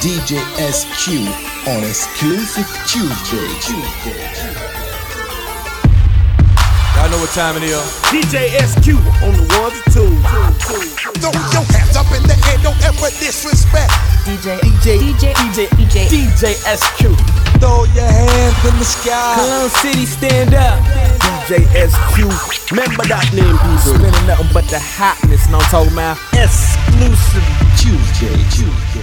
DJ SQ on SQlusive Tuesday. Y'all know what time it is. DJ SQ on the ones and twos. Throw your hands up in the air, don't ever disrespect. DJ, DJ, DJ, DJ, DJ, DJ SQ. Throw your hands in the sky. Cologne City, stand up. DJ SQ. Remember that name, people. Spinning nothing but the hotness, know what I'm talking about? SQlusive Tuesday, Tuesday,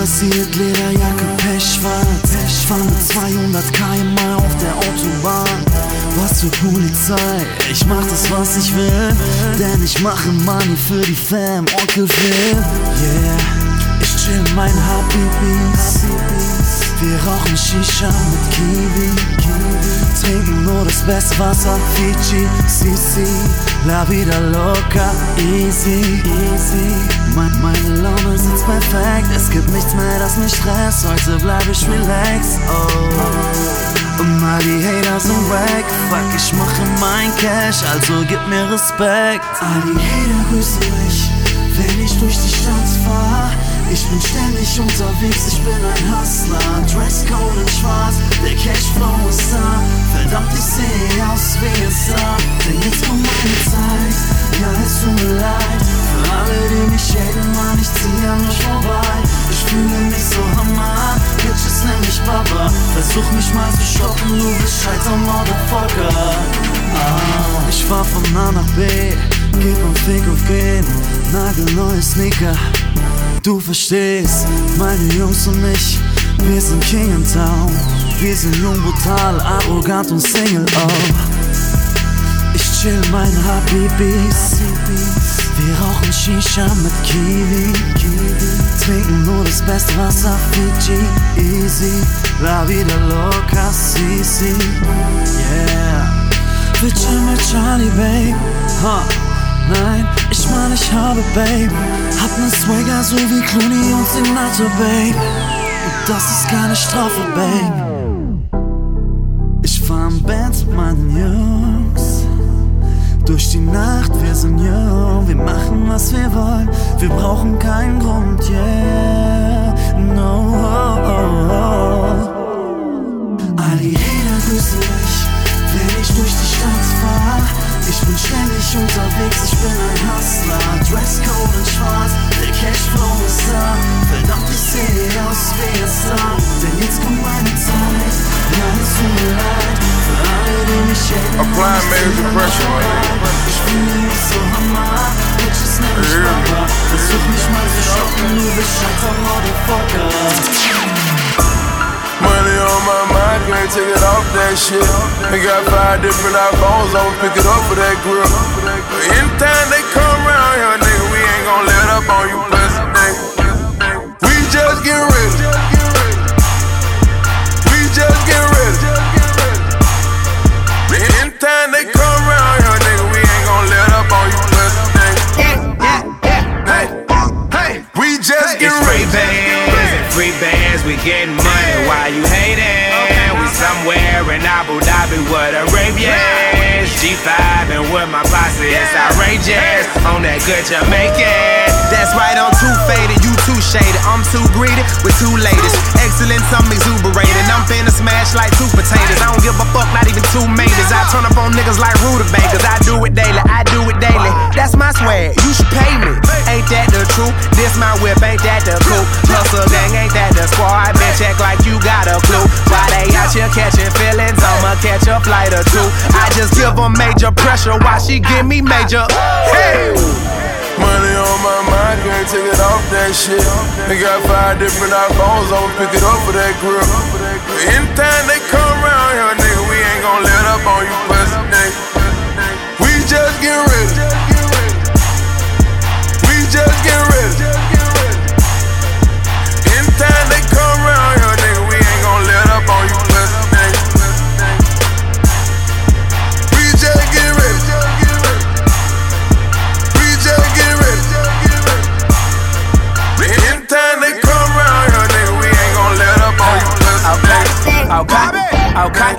rasiert, Lederjacke, Pechschwarz mit 200 km auf der Autobahn. Was für Polizei, ich mach das was ich will. Denn ich mache Money für die Fam, Onkel Phil. Yeah, ich chill mein Habibis Wir rauchen Shisha mit Kiwi Trinken nur das beste Wasser, Fiji, Sisi La vida loca, easy, easy. Mein, Meine Laune sitzt perfekt, es gibt nichts mehr, das mich stresst. Heute bleib ich relaxed, oh. Und all die Hater sind weg, fuck, ich mache mein Cash, also gib mir Respekt. All die Hater grüßen mich, wenn ich durch die Stadt fahr ich bin ständig unterwegs, ich bin ein Hustler. Dresscode in schwarz, der Cashflow ist da. Verdammt, ich sehe aus wie es sah Denn jetzt kommt meine Zeit, ja es tut mir leid. Für alle, die mich haten, Mann, ich zieh an euch vorbei. Ich fühle mich so hammer, Bitches nenn mich Papa Versuch mich mal zu stoppen, du bist scheiter Motherfucker. Ah, Ich fahr von A nach B, geb am Fick auf gehen Nagelneue Sneaker Du verstehst, meine Jungs und ich, wir sind King in Town. Wir sind jung, brutal, arrogant und Single, oh. Ich chill meine Habibis. Wir rauchen Shisha mit Kiwi. Trinken nur das beste Wasser, Fiji, easy. La vida loca, Sisi, yeah. Wir chillen mit Charlie, babe, huh. Nein, ich meine, ich habe Babe. Hab ne Swagger so wie Clooney und Sinatra, Babe. Und das ist keine Strafe, Babe. Ich fahr im Band mit meinen Jungs. Durch die Nacht, wir sind jung. Wir machen, was wir wollen. Wir brauchen keinen Grund, yeah. No. All die Hater grüßen mich, wenn ich durch die Stadt fahr. Ich bin ständig unterwegs, ich bin ein Hustler Dresscode in schwarz, der Cashflow ist da Verdammt, ich aus wie es sah Denn jetzt kommt meine Zeit, ja es tut mir leid Für alle, die mich haten, Apply major pressure, Ich fühle mich so hammer, Bitches nenn mich Papa Versuch mich mal zu du bist scheiter Motherfucker Money on my mind, can't take it off that shit. They got five different iPhones, I'ma pick it up for that grill. Jamaican. That's right, I'm too faded, you too shaded. I'm too greedy with two ladies. Excellence, I'm exuberating. I'm finna smash like two potatoes. I don't give a fuck, not even two maters. I turn up on niggas like rutabagas. I do it daily, I do it daily. That's my swag, you should pay me. Ain't that the truth? This my whip, ain't that the coupe? Hustle gang, ain't that the squad? Bitch, act like you got a clue. Why they out here catching feelings? I'ma catch a flight or two. I just give them major pressure Why she give me major. Hey! Money on my mind, can't take it off that shit. They got five different iPhones, I'ma pick it up for that. But anytime they come around here, nigga, we ain't gon' let up on you, pussy, nigga. Okay, okay.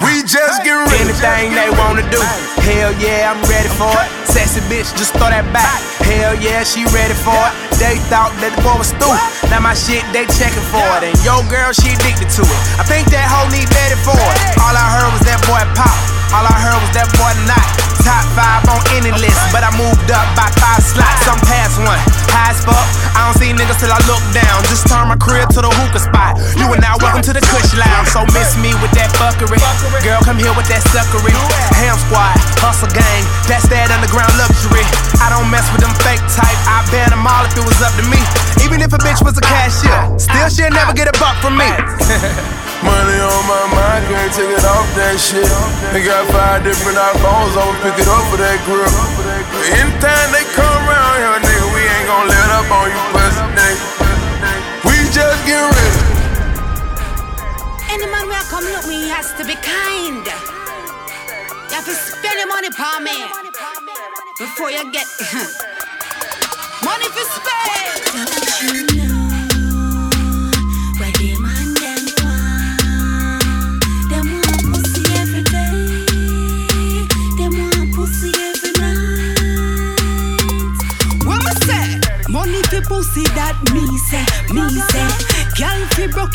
We just get ready. Anything they wanna do. Hell yeah, I'm ready for it. Sassy bitch, just throw that back. Hell yeah, she ready for it. They thought that the boy was stupid. Now my shit, they checking for it. And yo girl, she addicted to it. I think that hoe need daddy for it. All I heard was that boy pop. All I heard was that boy not top five on any list, but I moved up by five slots. I'm past one, high as fuck. I don't see niggas till I look down. Just turn my crib to the hookah spot. You are now welcome to the Kush Lounge. So miss me with that fuckery. Girl, come here with that suckery. Ham squad, hustle gang, that's that underground luxury. I don't mess with them fake type. I ban them all if it was up to me. Even if a bitch was a cashier, still she'll never get a buck from me. Money on my mind, can't take it off that shit. They got five different iPhones, I'ma pick it up for that grill. Anytime they come around here, nigga, we ain't gon' let up on you, pussy nigga. We just get ready. Any man where I come look me has to be kind. You have to spend your money for me before you get money for spend.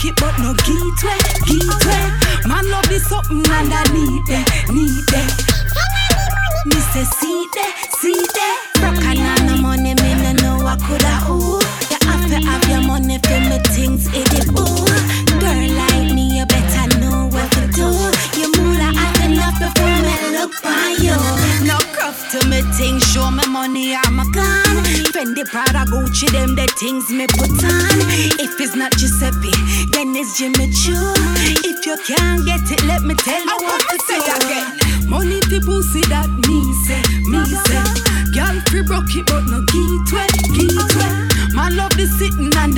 Broke it but no get way, get way. Man love this something and I need it, need it. Me say see see The sitting and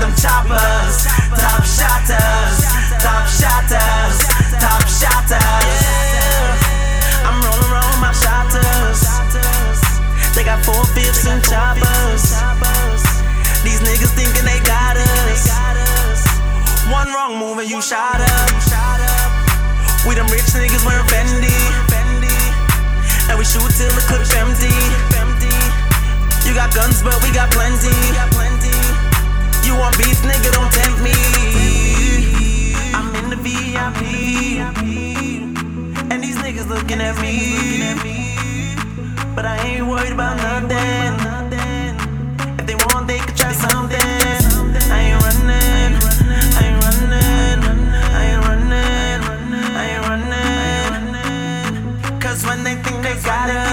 them choppers, top shotters, top shotters, top shotters. I'm rolling around my shotters. They got four fifths and choppers. These niggas thinking they got us. One wrong move and you shot up. We them rich niggas wearing Fendi. And we shoot till the clip's empty. You got guns, but we got plenty. You want beef, nigga, don't tempt me. I'm in the VIP. And these niggas looking at me. But I ain't worried about nothing. If they want, they can try something. I ain't running. I ain't running. I ain't running. I ain't running. Cause when they think they got us,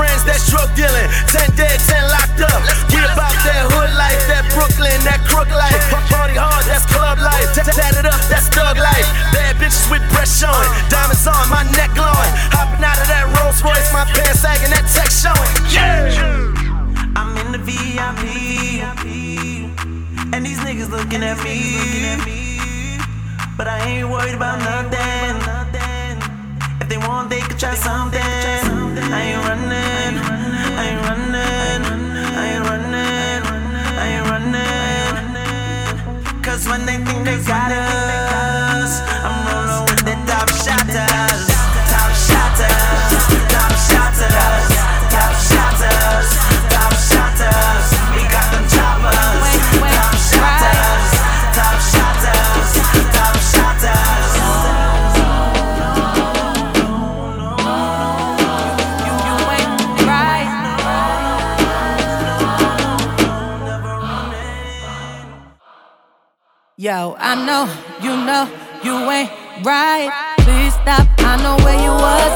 friends that's drug dealing. Ten dead, ten locked up. We about that hood life, that Brooklyn, that crook life. Party hard, that's club life. Tatted up, that's thug life. Bad bitches with breasts showing. Diamonds on my neck glowing. Hopping out of that Rolls Royce, my pants sagging, that tech showing. Yeah! I'm in the VIP. And these niggas looking at me. But I ain't worried about nothing. If they want, they could try something. Cause when they think they got us, know, you know, you ain't right. Please stop, I know where you was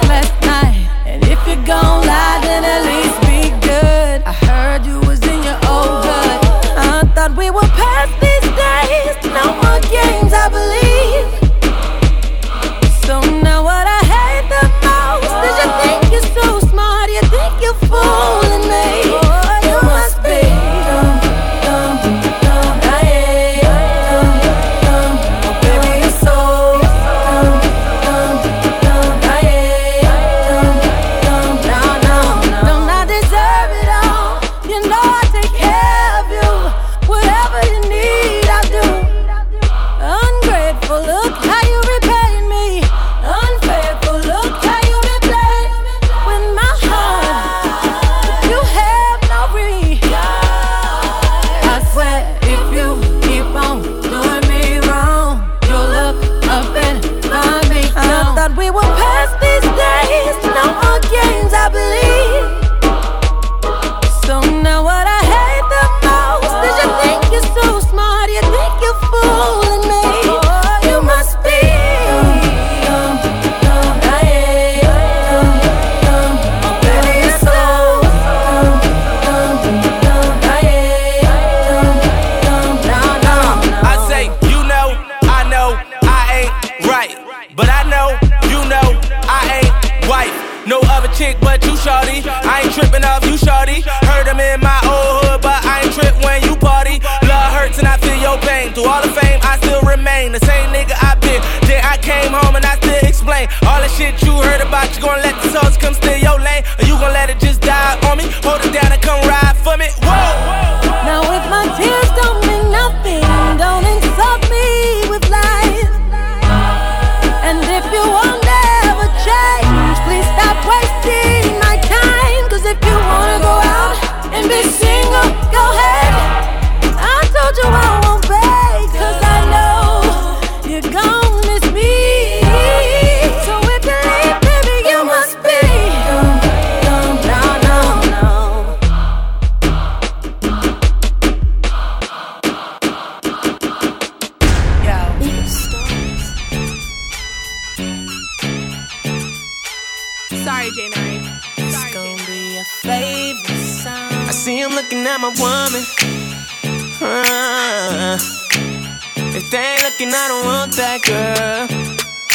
looking, I don't want that girl.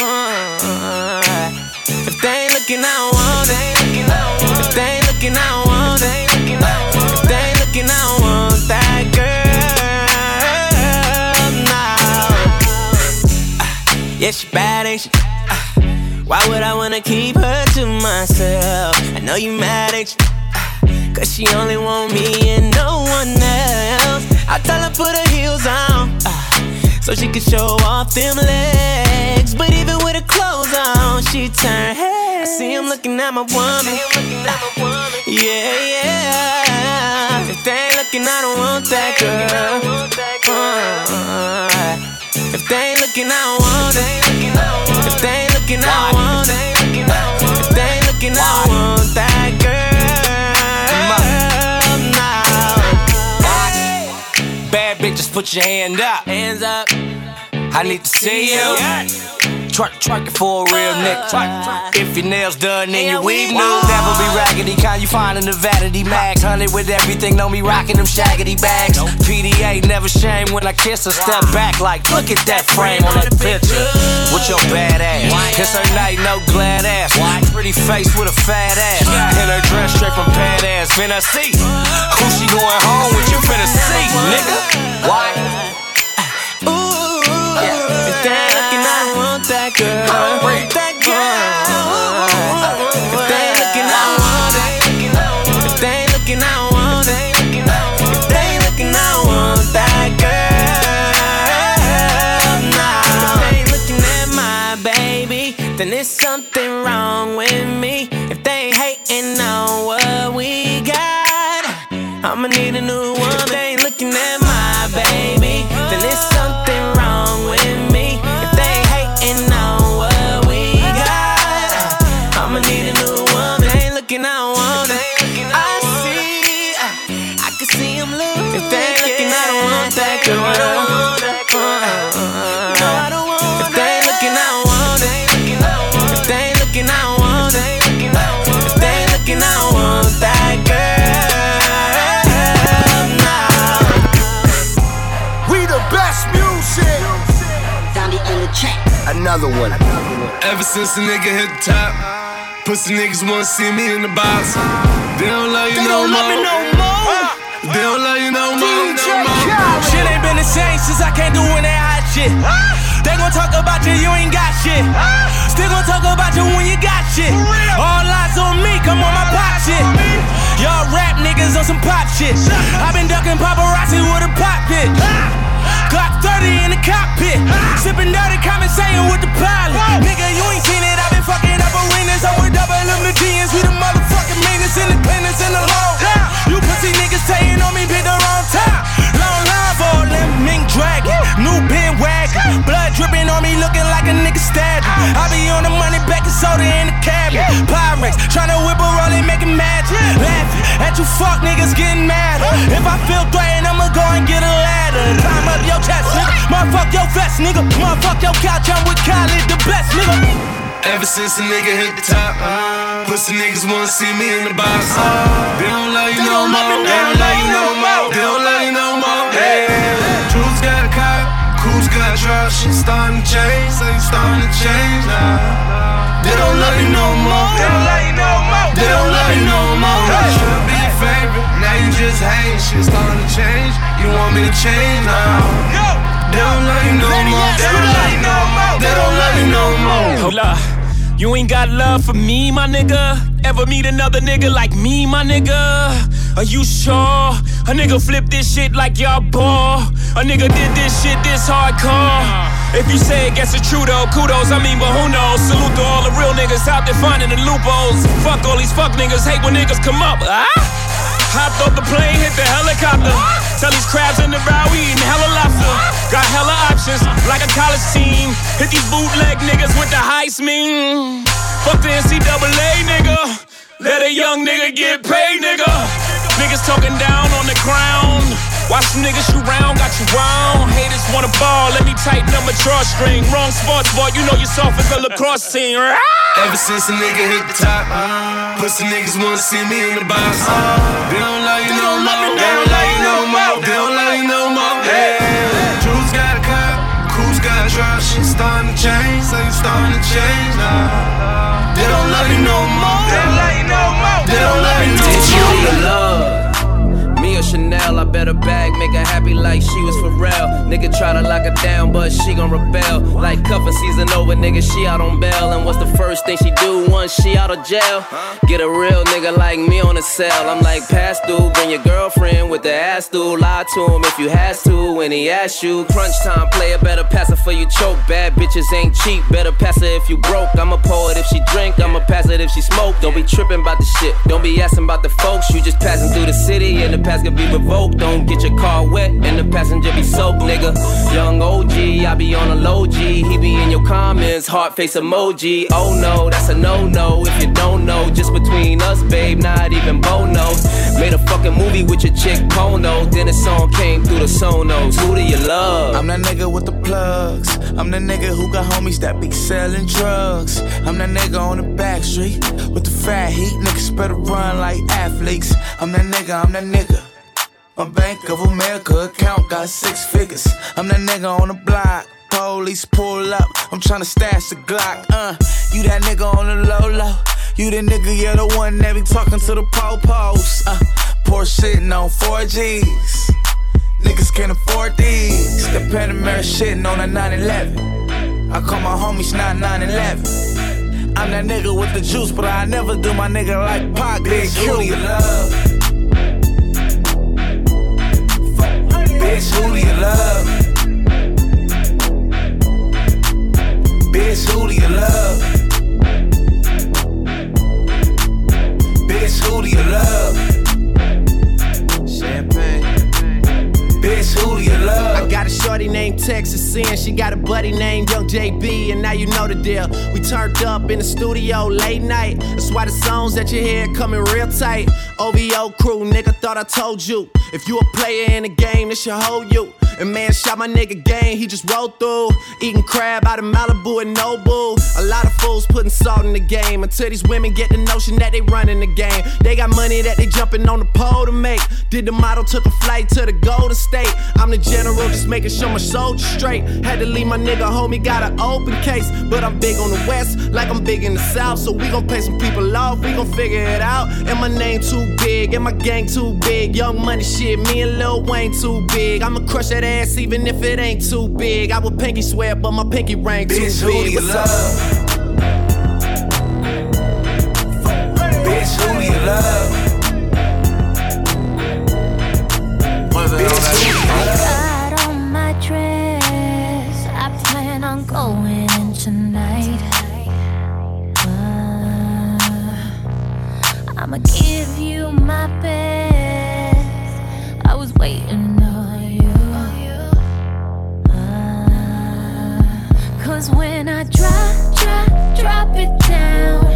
Uh, if they ain't looking, I don't want it. If they ain't looking, I don't want it. If they ain't looking, I don't want that girl. No. Yeah, she bad, ain't she? Ah, Why would I wanna keep her to myself? I know you mad, ain't you? Ah, Cause she only want me and no one else. I tell her put her heels on. ah, So she can show off them legs. But even with her clothes on, she turn heads. I see him looking at my woman. Yeah, yeah. If they ain't looking, I don't want that girl. Uh, if they ain't looking, I don't want it. If they ain't looking, I don't want it. If they ain't looking, I don't want that girl. No. Bad bitches, put your hand up. Hands up. I need to see you. Twerk, twerk it for a real nigga. If your nails done and your weave new, never be raggedy. Kind you find in the vanity mags. Hunted with everything, know me rocking them shaggy bags. PDA never shame when I kiss her. Step back like, look at that frame on that picture. With your bad ass. It's her night, no glad ass. Pretty face with a fat ass. In her dress straight from pad ass. Finna see who she going home with. You finna see, Another one. Ever since the nigga hit the top, pussy niggas wanna see me in the box. They don't love you They no don't love more. me no more. They don't love you no more. No more. Shit ain't been the same since I came doing that hot shit. They gon' talk about you, you ain't got shit. Still gon' talk about you when you got shit. All eyes on me, come on my pop shit. Y'all rap niggas on some pop shit. i been ducking paparazzi with a pop pit. Glock 30 in the cockpit. Sippin' dirty, conversating with the pilot. Nigga, you ain't seen it, i been fucking up arenas. I'm with double M the GNs, we the motherfucking meanest independence, in the law. You pussy niggas saying on me, pick the wrong time. Long line for a limp mink dragon. New bin wagon. Blood dripping on me, looking like a nigga stabbed. I be on the money, baking soda in the cabinet. Pyrex, tryna whip at you fuck niggas getting mad. If I feel threatened, I'ma go and get a ladder. Climb up your chest, nigga. Motherfuck your vest, nigga. Motherfuck your couch, I'm with Khaled, the best, nigga. Ever since a nigga hit the top, uh, pussy niggas wanna see me in the box. Uh. They don't love you no more. They don't love you no more. They don't love you no more. Cruz got a starting to change, so you starting to change now. They don't love you no more. They don't love you no more. They don't love you no more. You should be a favorite, now you just hate. Shit starting to change. You want me to change now? They don't love you no more. They don't love you no more. They don't love you no more. Hold up. You ain't got love for me, my nigga. Ever meet another nigga like me, my nigga? Are you sure? A nigga flip this shit like y'all ball. A nigga did this shit this hardcore. If you say it gets it true though, kudos, I mean, but who knows? Salute to all the real niggas out there finding the loopholes. Fuck all these fuck niggas, hate when niggas come up. Ah? Hopped off the plane, hit the helicopter. Tell these crabs in the bow, we eating hella lobster. Got hella options, like a college team. Hit these bootleg niggas with the Heisman. Fuck the NCAA, nigga. Let a young nigga get paid, nigga. Niggas talking down on the ground. Watch some niggas shoot round, got you wound. Haters wanna ball, let me tighten up my drawstring. Wrong sports boy, you know you're as a lacrosse team. Ah! Ever since a nigga hit the top, pussy niggas wanna see me in the box. They don't love you no more. They don't love you no more. They don't Shit starting to change, so you starting to change now. They don't love you no more. They don't love you no more. They don't love you Chanel, I bet her bag, make her happy like she was for real. Nigga try to lock her down, but she gon' rebel. Like cuffin' season over, nigga, she out on bail. And what's the first thing she do once she out of jail? Get a real nigga like me on the cell. I'm like, pass through, bring your girlfriend with the ass through. Lie to him if you has to when he asks you. Crunch time, player, better pass her for you choke. Bad bitches ain't cheap, better pass her if you broke. I'm a poet if she drink, I'ma pass it if she smoke. Don't be tripping about the shit, don't be asking about the folks. You just passing through the city and the pass can be revoked. Don't get your car wet and the passenger be soaked, nigga. Young OG, I be on a low G. He be in your comments, heart face emoji. Oh no, that's a no no. If you don't know, just between us, babe, not even Bono. Made a fucking movie with your chick Pono. Then a song came through the Sonos. Who do you love? I'm that nigga with the plugs. I'm the nigga who got homies that be selling drugs. I'm that nigga on the back street with the fat heat. Niggas better run like athletes. I'm that nigga, I'm that nigga. My Bank of America account got six figures. I'm that nigga on the block. Police pull up. I'm tryna stash the Glock. Uh, you that nigga on the low low. You the nigga, yeah, the one that be talking to the po-pos. Uh, poor shitting on 4Gs. Niggas can't afford these. The Panamera shitting on a 911. I call my homies not 911. I'm that nigga with the juice, but I never do my nigga like Pac. Big Bitch, who do you love? Bitch, who do you love? Bitch, who do you love? Champagne. Bitch, who do you love? I got a named Texas Sin. She got a buddy named Young JB, and now you know the deal. We turned up in the studio late night. That's why the songs that you hear coming real tight. OVO crew, nigga, thought I told you. If you a player in the game, this should hold you. And man, shot my nigga game, he just rolled through. Eating crab out of Malibu and Nobu. A lot of fools putting salt in the game until these women get the notion that they running the game. They got money that they jumping on the pole to make. Did the model, took a flight to the Golden State. I'm the general, just making sure my soldiers straight. Had to leave my nigga homie, got an open case. But I'm big on the west, like I'm big in the south. So we gon' pay some people off, we gon' figure it out. And my name too big, and my gang too big. Young money shit, me and Lil Wayne too big. I'ma crush that ass even if it ain't too big. I would pinky swear, but my pinky ring too Bitch, who big. do you What's love? Bitch, who do you love? I'ma give you my best. I was waiting on you. Uh, Cause when I drop, drop, drop it down,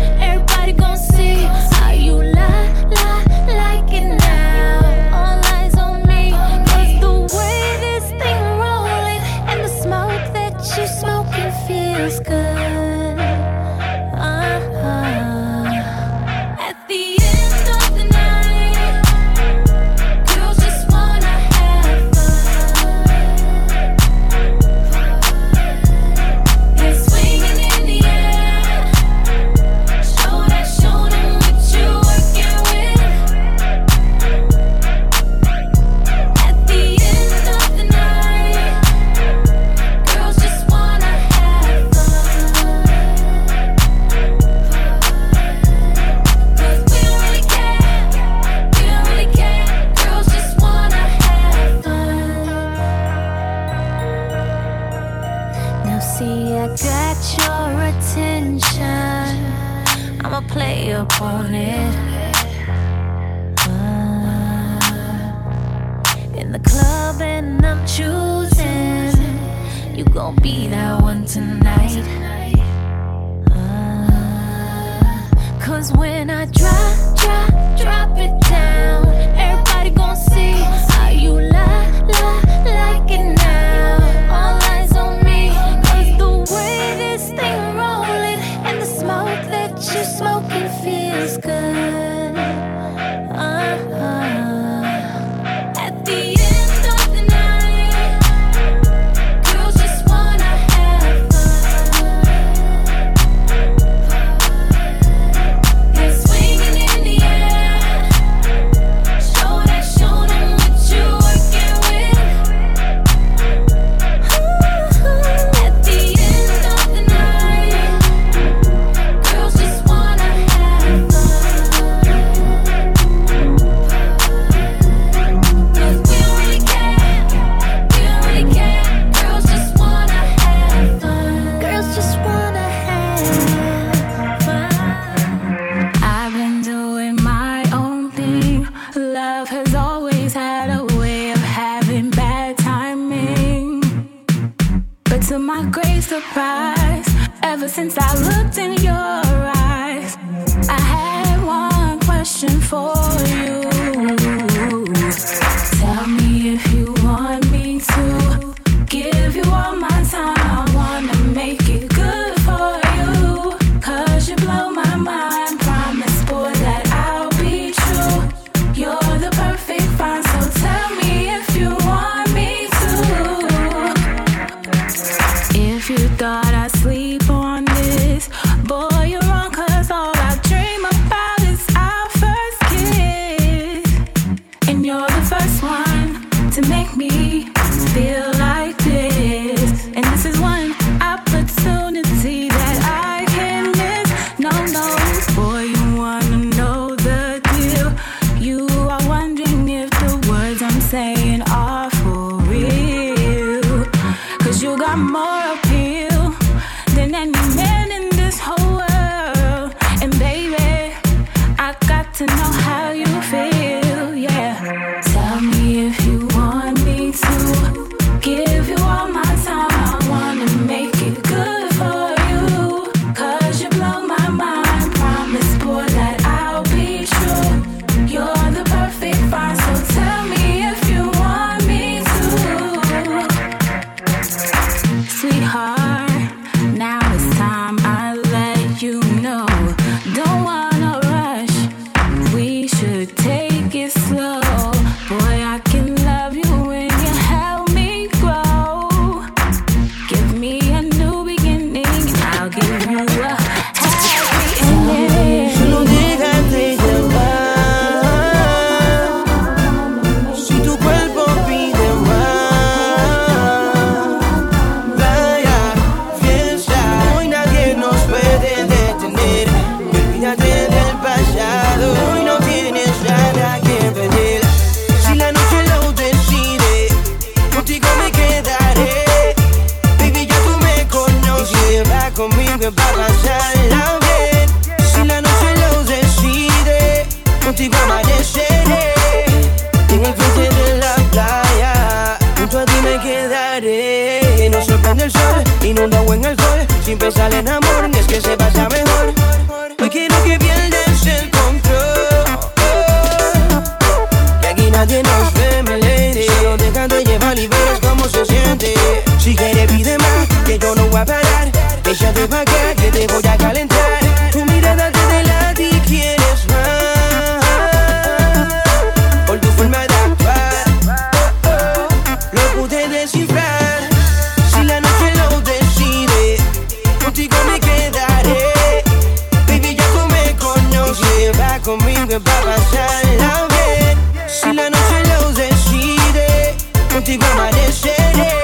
conmigo es para pasarla bien. Si la noche lo decide, contigo amaneceré.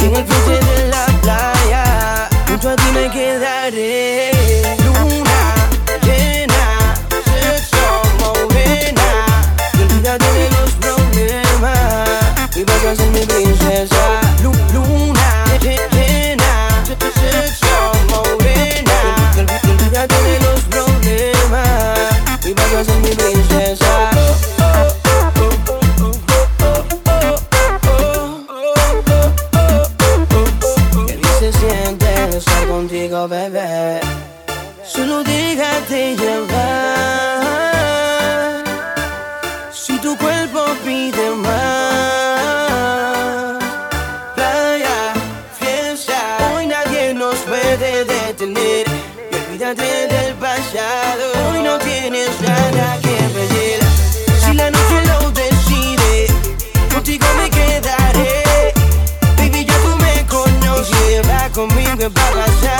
En el frente de la playa, junto a ti me quedaré. Quítate del pasado, hoy no tienes nada que perder. Si la noche lo decide, contigo me quedaré. Baby, ya tú me conoces, va conmigo y va a pasar.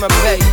my baby.